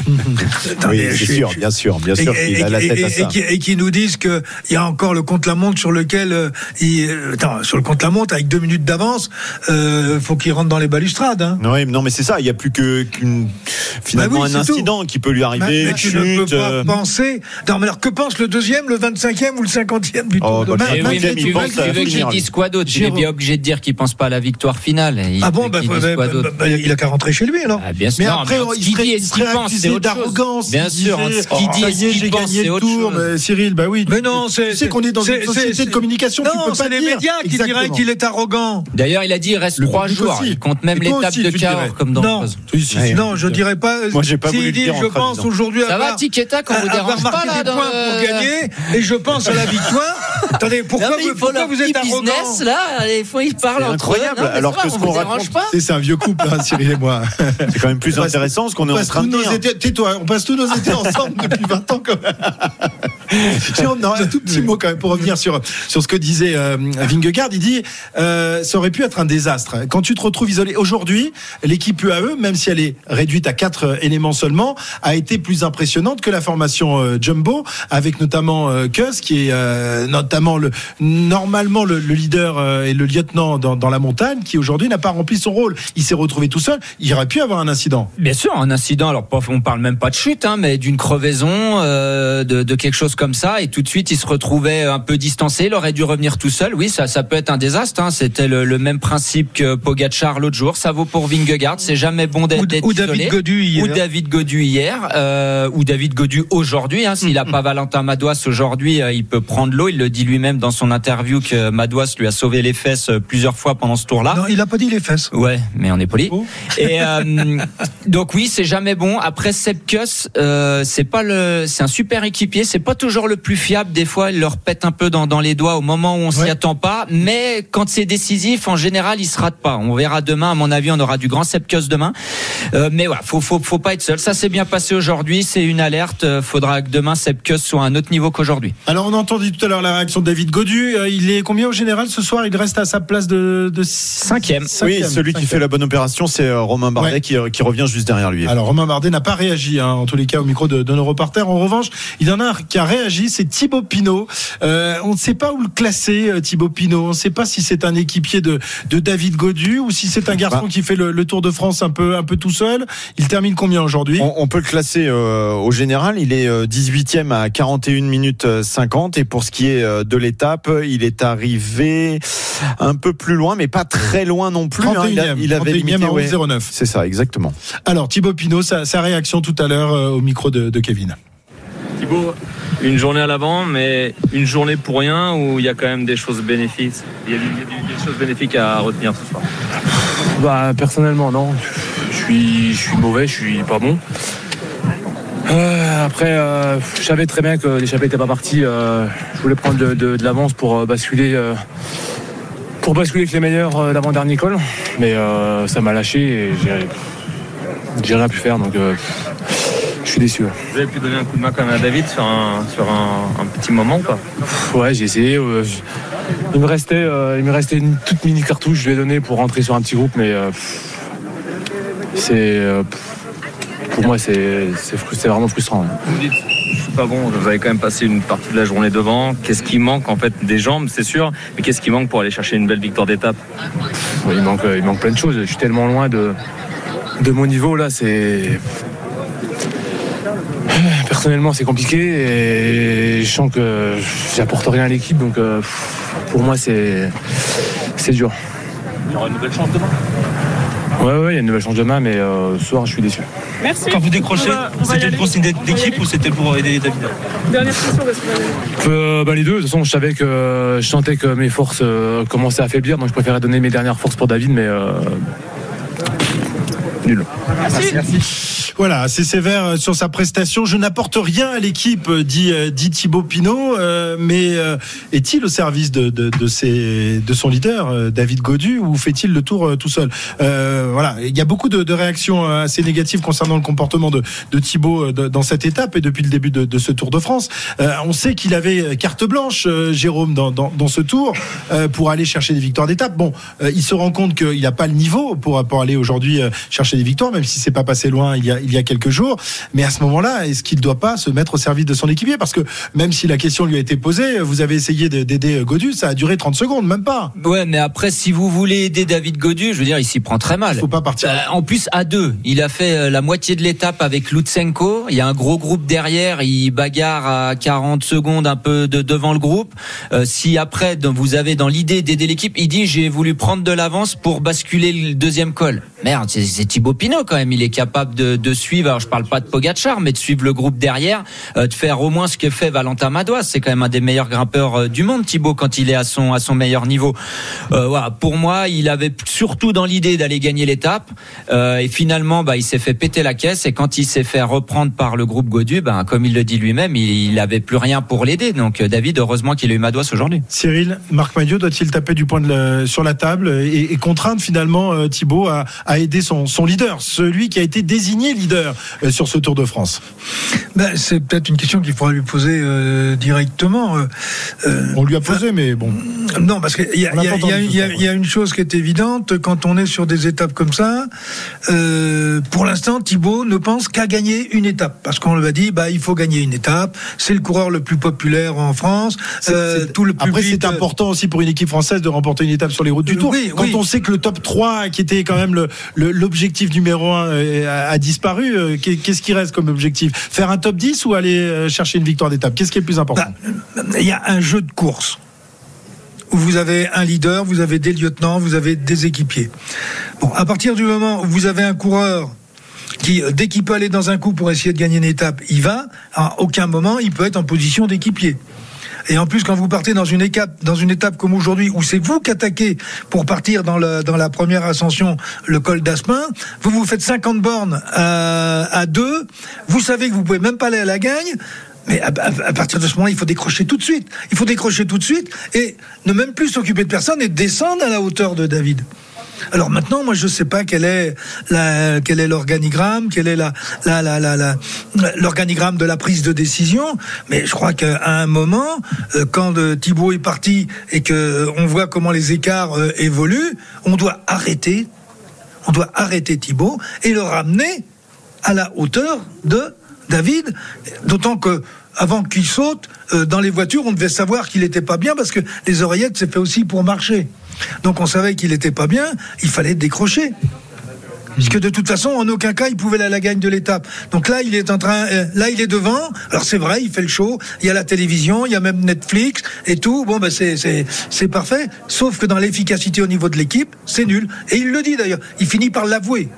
Oui, c'est sûr, bien sûr, bien et- sûr et- a la et- tête à et- ça. et qui- et qui nous disent qu'il y a encore le compte-la-montre sur lequel euh, il, euh, attends, sur le compte-la-montre avec deux minutes d'avance, euh, faut qu'il rentre dans les balustrades. Hein. Non, mais c'est ça. Il n'y a plus que qu'une finalement Bah oui, un tout. incident qui peut lui arriver. Mais, tu ne peux pas euh, penser. Non, mais alors que pense le deuxième, le 25e ou le 50e du Tour Oh, de bah, France Eh oui, tu veux, tu veux finir, dise quoi d'autre? Il est bien obligé de dire qu'il pense pas à la victoire finale. Il Ah bon, bah, qu'il bah, bah, bah, il a qu'à rentrer chez lui alors. Ah, bien sûr. Mais Non, après, mais il qu'il serait, ce qu'il pense, c'est accusé autre chose. d'arrogance. Bien sûr, disait, ce qu'il dit qu'il j'ai pense, gagné c'est le autre tour. chose. Mais Cyril, bah oui. Mais non, c'est. Tu sais qu'on est dans une société de communication, Non, c'est les médias qui diraient qu'il est arrogant. D'ailleurs, il a dit il reste Le trois jours. aussi. Il compte même l'étape de. Cahors comme Non. dangereuse. Oui, si, si. Non, je dirais pas. Moi, j'ai pas S'il voulu dit, dire je pense aujourd'hui Ça va, Tiqueta, qu'on vous dérange pas là des dans points pour gagner, et je pense à la victoire. Attendez, pourquoi, Non, vous, pourquoi êtes arrogant business là. Des fois, ils parlent incroyable. Non, alors que ce on qu'on raconte, pas. C'est un vieux couple, hein, Cyril et moi. C'est quand même plus intéressant ce qu'on est On en passe train tous de nos dire. étés- Tais-toi, on passe tous nos étés ensemble depuis 20 ans quand même. Non, un tout petit mot quand même pour revenir sur, sur ce que disait euh, Vingegaard. Il dit euh, ça aurait pu être un désastre. Quand tu te retrouves isolé. Aujourd'hui, l'équipe UAE, même si elle est réduite à quatre euh, éléments seulement, a été plus impressionnante que la formation euh, Jumbo, avec notamment euh, Kuss, qui est euh, notamment le, normalement le, le leader euh, et le lieutenant dans, la montagne, qui aujourd'hui n'a pas rempli son rôle. Il s'est retrouvé tout seul. Il aurait pu avoir un incident. Bien sûr, un incident. Alors, on parle même pas de chute, hein, mais d'une crevaison, euh, de, quelque chose comme ça, et tout de suite, il se retrouvait un peu distancé. Il aurait dû revenir tout seul. Oui, ça, ça peut être un désastre. Hein. C'était le, le même principe que Pogacar l'autre jour. Ça vaut pour Vingegaard. C'est jamais bon d'être Ou, David. Godu hier. Ou David Godu hier, euh, ou David Godu aujourd'hui. Hein, S'il n'a pas Valentin Madouas aujourd'hui, euh, il peut prendre l'eau. Il le dit lui-même dans son interview que Madouas lui a sauvé les fesses euh, plusieurs fois pendant ce tour-là. Non, il a pas dit les fesses. Ouais, mais on est poli. Oh. Et euh, donc oui, c'est jamais bon. Après Sepkus, euh, c'est pas le, c'est un super équipier. C'est pas toujours le plus fiable. Des fois, il leur pète un peu dans, dans les doigts au moment où on s'y Ouais. attend pas. Mais quand c'est décisif, en général, il se rate pas. On verra demain. À mon avis, on aura du grand Sepkus demain. Euh, mais voilà, faut, faut, faut pas être seul. Ça s'est bien passé aujourd'hui. C'est une alerte. Euh, Faudra que demain Sepkus soit à un autre niveau qu'aujourd'hui. Alors on a entendu tout à l'heure la réaction de David Godu. Euh, il est combien au général ce soir? Il reste à sa place de, de Cinquième. Oui, cinquième, celui qui fait la bonne opération, c'est Romain Bardet Ouais. qui, qui revient juste derrière lui. Alors Romain Bardet n'a pas réagi, hein, en tous les cas au micro de, de nos reporters. En revanche, il y en a un qui a réagi, c'est Thibaut Pinot. Euh, on ne sait pas où le classer, Thibaut Pinot. On ne sait pas si c'est un équipier de, de David Godu ou si c'est un garçon Bah. qui fait le, le Tour de France un peu, un peu tout seul. Il termine combien aujourd'hui? On, on peut le classer euh, au général. Il est euh, 18e à 41 minutes euh, 50. Et pour ce qui est euh, de l'étape, il est arrivé un peu plus loin, mais pas très loin non plus. hein. Il, a- 31e, il avait 31e limité. à ouais. 11,09. C'est ça, exactement. Alors Thibaut Pinot, sa, sa réaction tout à l'heure euh, au micro de, de Kevin. Une journée à l'avant, mais une journée pour rien où il y a quand même des choses bénéfiques. Il y a, des choses bénéfiques à retenir ce soir. Bah personnellement non, je suis, je suis mauvais, je suis pas bon. Euh, après, euh, je savais très bien que l'échappée n'était pas partie. euh, je voulais prendre de, de- l'avance pour euh, basculer, pour basculer avec les meilleurs d'avant-dernier col, mais ça m'a lâché et j'ai, rien pu faire. Donc, je suis déçu. ouais. Vous avez pu donner un coup de main quand même à David sur un, sur un, un petit moment Pff, Ouais, j'ai essayé. euh, il, me restait, euh, il me restait une toute mini cartouche, je lui ai donné pour rentrer sur un petit groupe, mais euh, c'est. euh, pour moi, c'est vraiment frustrant. ouais. Vous dites, je suis pas bon, vous avez quand même passé une partie de la journée devant. Qu'est-ce qui manque en fait Des jambes, c'est sûr, mais qu'est-ce qui manque pour aller chercher une belle victoire d'étape? Il, manque, il manque plein de choses. Je suis tellement loin de, de mon niveau là, c'est. Personnellement, c'est compliqué et je sens que j'apporte rien à l'équipe, donc euh, pour moi, c'est c'est dur. Il y aura une nouvelle chance demain? Ouais, ouais, il y a une nouvelle chance demain, mais euh, ce soir, je suis déçu. Quand vous décrochez, c'était une consigne d'équipe ou c'était pour aider David Dernière question, parce que Euh, bah, les deux, de toute façon, je savais que je sentais que mes forces euh, commençaient à affaiblir, donc je préférais donner mes dernières forces pour David, mais nul. Voilà, assez sévère euh, sur sa prestation. Je n'apporte rien à l'équipe, euh, dit, euh, dit Thibaut Pinot. euh, mais euh, est-il au service de, de, de, ses, de son leader, euh, David Godu, ou fait-il le tour euh, tout seul? Euh, Voilà, il y a beaucoup de, de réactions assez négatives concernant le comportement de, de Thibaut dans cette étape et depuis le début de, de ce Tour de France. Euh, on sait qu'il avait carte blanche, Jérôme, dans, dans, dans ce tour euh, pour aller chercher des victoires d'étape. Bon, euh, il se rend compte qu'il n'a pas le niveau pour, pour aller aujourd'hui chercher des victoires, même si c'est pas passé loin il y a, il y a quelques jours. Mais à ce moment-là, est-ce qu'il ne doit pas se mettre au service de son équipier? Parce que même si la question lui a été posée, vous avez essayé de- d'aider Godu, ça a duré 30 secondes, même pas. Ouais, mais après, si vous voulez aider David Godu, je veux dire, il s'y prend très mal. Il faut pas partir. Euh, en plus, à deux, il a fait euh, la moitié de l'étape avec Lutsenko. Il y a un gros groupe derrière. Il bagarre à 40 secondes un peu de, devant le groupe. Euh, si après, vous avez dans l'idée d'aider l'équipe, il dit j'ai voulu prendre de l'avance pour basculer le deuxième col. Merde, c'est Thibaut Pinot quand même. Il est capable de, suivre. Alors, je parle pas de Pogachar, mais de suivre le groupe derrière, euh, de faire au moins ce que fait Valentin Madouas. C'est quand même un des meilleurs grimpeurs euh, du monde, Thibaut, quand il est à son meilleur niveau. Euh, voilà, pour moi, il avait surtout dans l'idée d'aller gagner l'étape. Et finalement, bah, il s'est fait péter la caisse. Et quand il s'est fait reprendre par le groupe Godu, bah, comme il le dit lui-même, il, il avait plus rien pour l'aider. Donc, David, heureusement qu'il a eu Madouas aujourd'hui. Cyril, Marc Maillot doit-il taper du poing sur la table et, contraindre finalement Thibaut à, aider son leader, celui qui a été désigné leader euh, sur ce Tour de France Ben, c'est peut-être une question qu'il faudra lui poser euh, directement. euh, On lui a posé, mais bon. Non, parce qu'il y, a- y y une chose qui est évidente quand on est sur des étapes comme ça. euh, pour l'instant, Thibaut ne pense qu'à gagner une étape, parce qu'on lui a dit, bah, il faut gagner une étape. C'est le coureur le plus populaire en France. Tout le Après, c'est important aussi pour une équipe française de remporter une étape sur les routes du Tour. Oui, Quand oui. on sait que le top 3, qui était quand même l'objectif numéro 1, a, disparu, euh, qu'est- qu'est-ce qui reste comme objectif? Faire un top 10 ou aller euh, chercher une victoire d'étape? Qu'est-ce qui est le plus important? Bah, il y a un jeu de course où vous avez un leader, vous avez des lieutenants, vous avez des équipiers. Bon, à partir du moment où vous avez un coureur qui, euh, dès qu'il peut aller dans un coup pour essayer de gagner une étape, il va, à aucun moment il peut être en position d'équipier. Et en plus, quand vous partez dans une étape, dans une étape comme aujourd'hui, où c'est vous qui attaquez pour partir dans, la première ascension, le col d'Aspin, vous vous faites 50 bornes à, à deux, vous savez que vous pouvez même pas aller à la gagne, mais à, à- à partir de ce moment-là, il faut décrocher tout de suite. Il faut décrocher tout de suite et ne même plus s'occuper de personne et descendre à la hauteur de David. Alors maintenant, moi, je ne sais pas quel est l'organigramme, quel est l'organigramme de la prise de décision, mais je crois qu'à un moment, euh, quand euh, Thibaut est parti et que euh, on voit comment les écarts évoluent, on doit arrêter, on doit arrêter Thibaut et le ramener à la hauteur de David, d'autant que avant qu'il saute, euh, dans les voitures, on devait savoir qu'il n'était pas bien parce que les oreillettes, c'est fait aussi pour marcher. Donc on savait qu'il n'était pas bien, il fallait décrocher. Puisque de toute façon, en aucun cas, il pouvait aller à la gagne de l'étape. Donc là, il est en train, euh, là, il est devant. Alors c'est vrai, il fait le show. Il y a la télévision, il y a même Netflix et tout. Bon, ben c'est c'est c'est parfait. Sauf que dans l'efficacité au niveau de l'équipe, c'est nul. Et il le dit d'ailleurs. Il finit par l'avouer.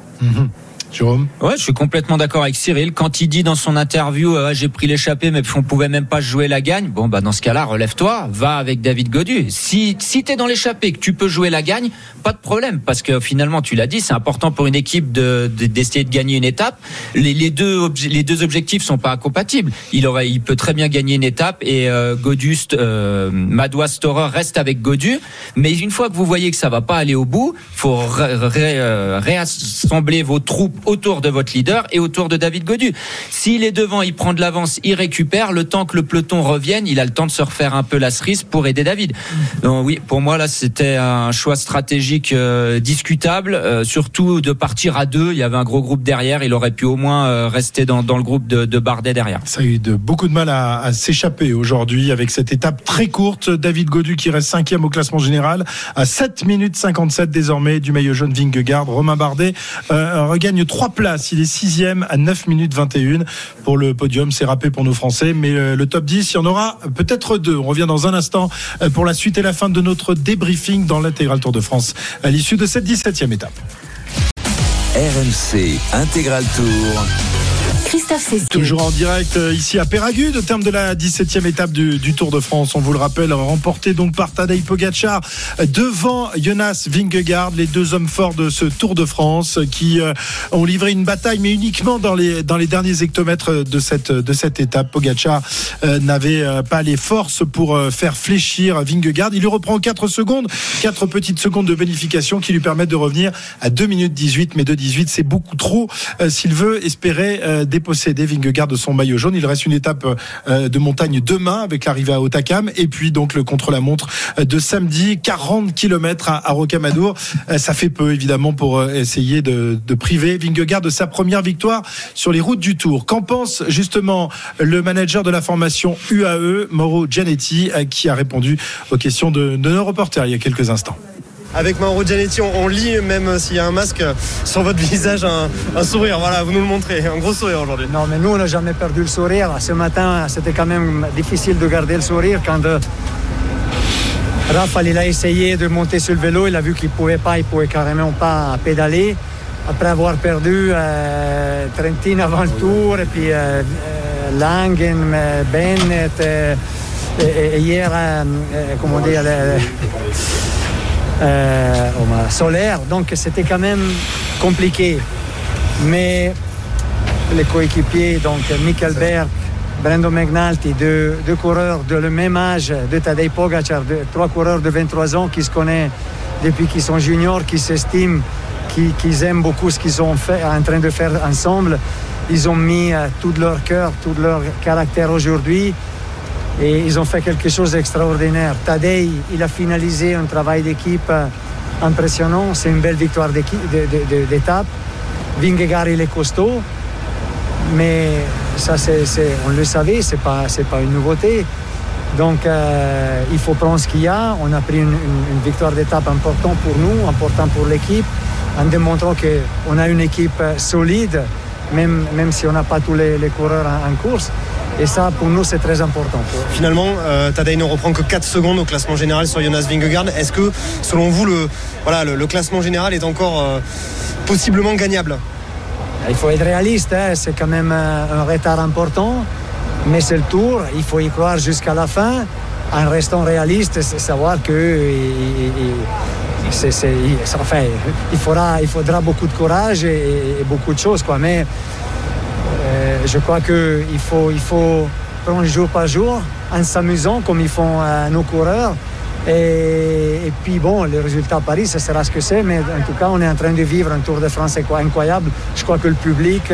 Jérôme Ouais, je suis complètement d'accord avec Cyril. Quand il dit dans son interview, euh, j'ai pris l'échappée, mais on pouvait même pas jouer la gagne. Bon, bah dans ce cas-là, relève-toi, va avec David Godu. Si si t'es dans l'échappée, que tu peux jouer la gagne, pas de problème, parce que finalement, tu l'as dit, c'est important pour une équipe de de- d'essayer de, gagner une étape. Les, les deux les deux objectifs sont pas incompatibles. Il aurait, il peut très bien gagner une étape et euh, Godu, euh, Madois Storer reste avec Godu. Mais une fois que vous voyez que ça va pas aller au bout, faut ré- euh, réassembler vos troupes autour de votre leader et autour de David Godu. S'il est devant, il prend de l'avance, il récupère. Le temps que le peloton revienne, il a le temps de se refaire un peu la cerise pour aider David. Donc oui, pour moi là, c'était un choix stratégique euh, discutable, euh, surtout de partir à deux. Il y avait un gros groupe derrière, il aurait pu au moins euh, rester dans, dans le groupe de, de Bardet derrière. Ça a eu de, beaucoup de mal à, à s'échapper aujourd'hui avec cette étape très courte. David Godu qui reste cinquième au classement général à 7 minutes 57 désormais du maillot jaune Vingegaard. Romain Bardet euh, regagne trois places. Il est sixième à 9 minutes 21 pour le podium. C'est râpé pour nos Français, mais euh, le top 10, il y en aura peut-être deux. On revient dans un instant euh, pour la suite et la fin de notre débriefing dans l'intégral Tour de France à l'issue de cette 17e étape. RMC Intégral Tour. Christophe. Toujours en direct euh, ici à Péragude, au terme de la 17e étape du, du Tour de France. On vous le rappelle, remporté donc par Tadej Pogacar euh, devant Jonas Vingegaard, les deux hommes forts de ce Tour de France euh, qui euh, ont livré une bataille, mais uniquement dans les, dans les derniers hectomètres de cette, de cette étape. Pogacar euh, n'avait euh, pas les forces pour faire fléchir Vingegaard. Il lui reprend 4 secondes, 4 petites secondes de bonification qui lui permettent de revenir à 2 minutes 18, mais 2 18 c'est beaucoup trop s'il veut espérer euh, déposséder Vingegaard de son maillot jaune. Il reste une étape euh, de montagne demain avec l'arrivée à Otakam et puis donc le contre-la-montre euh, de samedi, 40 km à, Rocamadour. Euh, Ça fait peu évidemment pour essayer de, priver Vingegaard de sa première victoire sur les routes du Tour. Qu'en pense justement le manager de la formation UAE, Mauro Gianetti, qui a répondu aux questions de nos reporters il y a quelques instants. Avec Mauro Gianetti, on, lit, même s'il y a un masque, sur votre visage, un, sourire. Voilà, vous nous le montrez, un gros sourire aujourd'hui. Non, mais nous, on n'a jamais perdu le sourire. Ce matin, c'était quand même difficile de garder le sourire quand euh, Raphaël il a essayé de monter sur le vélo. Il a vu qu'il ne pouvait pas, il pouvait carrément pas pédaler. Après avoir perdu euh, Trentin avant le tour, et puis euh, euh, Langen, euh, Bennett, euh, et, et hier, euh, euh, comment dire, euh, solaire. Donc c'était quand même compliqué. Mais les coéquipiers, donc Michael Berg, Brandon McNulty, deux, deux coureurs de le même âge de Tadej Pogacar, trois coureurs de 23 ans qui se connaissent depuis qu'ils sont juniors, qui s'estiment, qui, qui aiment beaucoup ce qu'ils sont fait, en train de faire ensemble. Ils ont mis euh, tout leur cœur, tout leur caractère aujourd'hui et ils ont fait quelque chose d'extraordinaire. Tadej, il a finalisé un travail d'équipe euh, impressionnant. C'est une belle victoire d'étape. Vingegaard, il est costaud, mais ça, c'est, on le savait, c'est pas, pas une nouveauté. Donc, euh, il faut prendre ce qu'il y a. On a pris une, victoire d'étape importante pour nous, importante pour l'équipe, en démontrant qu'on a une équipe euh, solide, même, si on n'a pas tous les, coureurs en course. Et ça, pour nous, c'est très important. Finalement, euh, Tadej ne reprend que 4 secondes au classement général sur Jonas Vingegaard. Est-ce que, selon vous, le, voilà, le, le classement général est encore euh, possiblement gagnable? Il faut être réaliste, hein, c'est quand même euh, un retard important, mais c'est le tour, il faut y croire jusqu'à la fin. En restant réaliste, c'est savoir que il- il- c'est- enfin, il, faudra, il faudra beaucoup de courage et, et beaucoup de choses. Quoi. Mais euh, je crois qu'il faut, il faut prendre jour par jour en s'amusant comme ils font euh, nos coureurs. Et, puis bon, le résultat à Paris, ce sera ce que c'est, mais en tout cas, on est en train de vivre un Tour de France incroyable. Je crois que le public,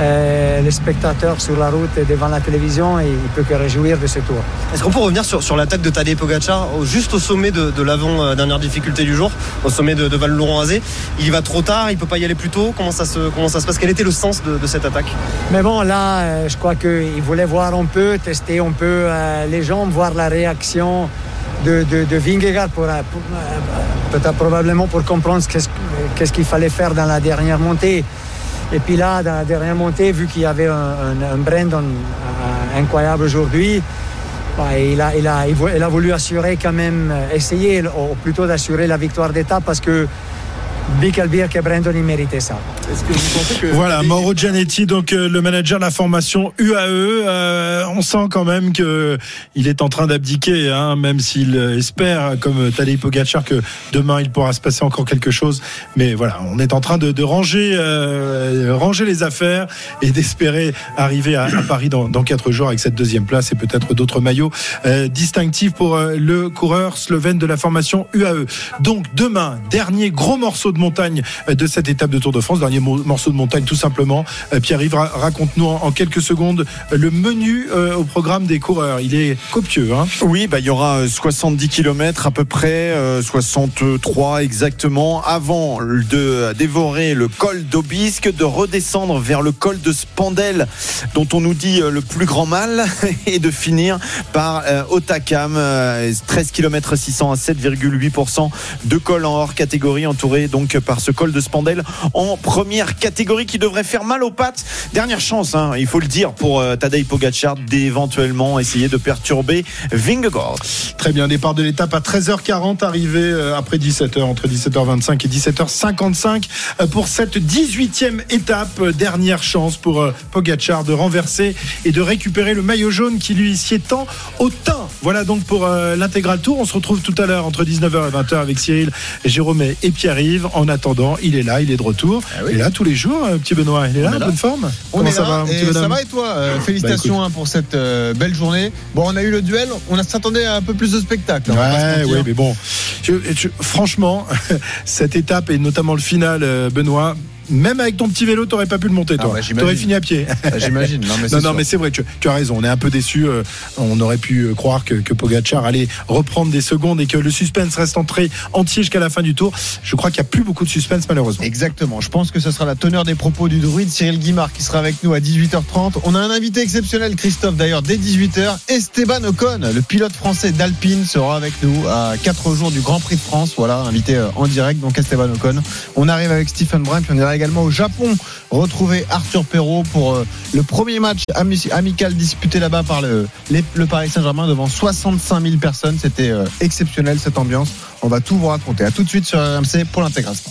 euh, euh, les spectateurs sur la route et devant la télévision, il ne peut que réjouir de ce tour. Est-ce qu'on peut revenir sur, sur l'attaque de Tadej Pogacar juste au sommet de, de l'avant-dernière difficulté du jour, au sommet de, de Val-Laurent-Azé Il y va trop tard, il peut pas y aller plus tôt? Comment ça, se, comment ça se passe? Quel était le sens de, de cette attaque? Mais bon, là, euh, je crois qu'il voulait voir un peu, tester un peu euh, les jambes, voir la réaction de, de, de Vingegaard, pour, euh, pour, euh, peut-être probablement pour comprendre ce qu'est-ce qu'est-ce qu'il fallait faire dans la dernière montée. Et puis là, dans la dernière montée, vu qu'il y avait un, Brandon euh, incroyable aujourd'hui, bah, il, a, il, a, il a voulu assurer quand même, euh, essayer ou plutôt d'assurer la victoire d'étape parce que Bickelbirk et Brandon, ils méritaient ça. Est-ce que vous pensez que. Voilà, Mauro Gianetti, donc euh, le manager de la formation UAE. Euh, on sent quand même que il est en train d'abdiquer, hein, même s'il euh, espère, comme Tadej Pogacar, que demain il pourra se passer encore quelque chose. Mais voilà, on est en train de, de ranger, euh, ranger les affaires et d'espérer arriver à, à Paris dans, dans quatre jours avec cette deuxième place et peut-être d'autres maillots euh, distinctifs pour euh, le coureur slovène de la formation UAE. Donc demain, dernier gros morceau de montagne de cette étape de Tour de France. Dernier morceau de montagne, tout simplement. Pierre-Yves, raconte-nous en, quelques secondes le menu au programme des coureurs. Il est copieux. Hein oui, bah, il y aura 70 km à peu près, 63 exactement, avant de dévorer le col d'Aubisque, de redescendre vers le col de Spandel, dont on nous dit le plus grand mal, et de finir par Otakam, 13 km 600 à 7,8% de col en hors catégorie, entouré donc par ce col de Spandel en première catégorie qui devrait faire mal aux pattes. Dernière chance, hein, il faut le dire, pour euh, Tadej Pogacar d'éventuellement essayer de perturber Vingegaard. Très bien, départ de l'étape à 13h40, arrivé euh, après 17h, entre 17h25 et 17h55 euh, pour cette 18e étape. Dernière chance pour Pogacar de renverser et de récupérer le maillot jaune qui lui sied tant au teint. Voilà donc pour l'intégral tour. On se retrouve tout à l'heure entre 19h et 20h avec Cyril, Jérôme et Pierre-Yves. En attendant, il est là, il est de retour. Ah Il est là tous les jours, euh, petit Benoît. Il est là, en bonne forme On est ça va, et ça va et toi euh, bah, Félicitations hein, pour cette euh, belle journée. Bon, on a eu le duel, on s'attendait à un peu plus de spectacle. Hein, ouais, mais bon, franchement, cette étape et notamment le final, Benoît, même avec ton petit vélo, t'aurais pas pu le monter, toi. Ah bah, t'aurais fini à pied. Ah, j'imagine. Non, mais c'est, non, mais c'est vrai, tu, as raison. On est un peu déçu. Euh, on aurait pu euh, croire que, que Pogacar allait reprendre des secondes et que le suspense reste entré entier jusqu'à la fin du tour. Je crois qu'il n'y a plus beaucoup de suspense, malheureusement. Exactement. Je pense que ce sera la teneur des propos du druide Cyril Guimard qui sera avec nous à 18h30. On a un invité exceptionnel, Christophe, d'ailleurs, dès 18h. Esteban Ocon, le pilote français d'Alpine, sera avec nous à 4 jours du Grand Prix de France. Voilà, invité euh, en direct. Donc, Esteban Ocon. On arrive avec Stephen Brun, puis on également au Japon retrouver Arthur Perrault pour euh, le premier match amical disputé là-bas par le, le Paris Saint-Germain devant 65 000 personnes. C'était euh, exceptionnel cette ambiance. On va tout vous raconter. À tout de suite sur RMC pour l'intégration.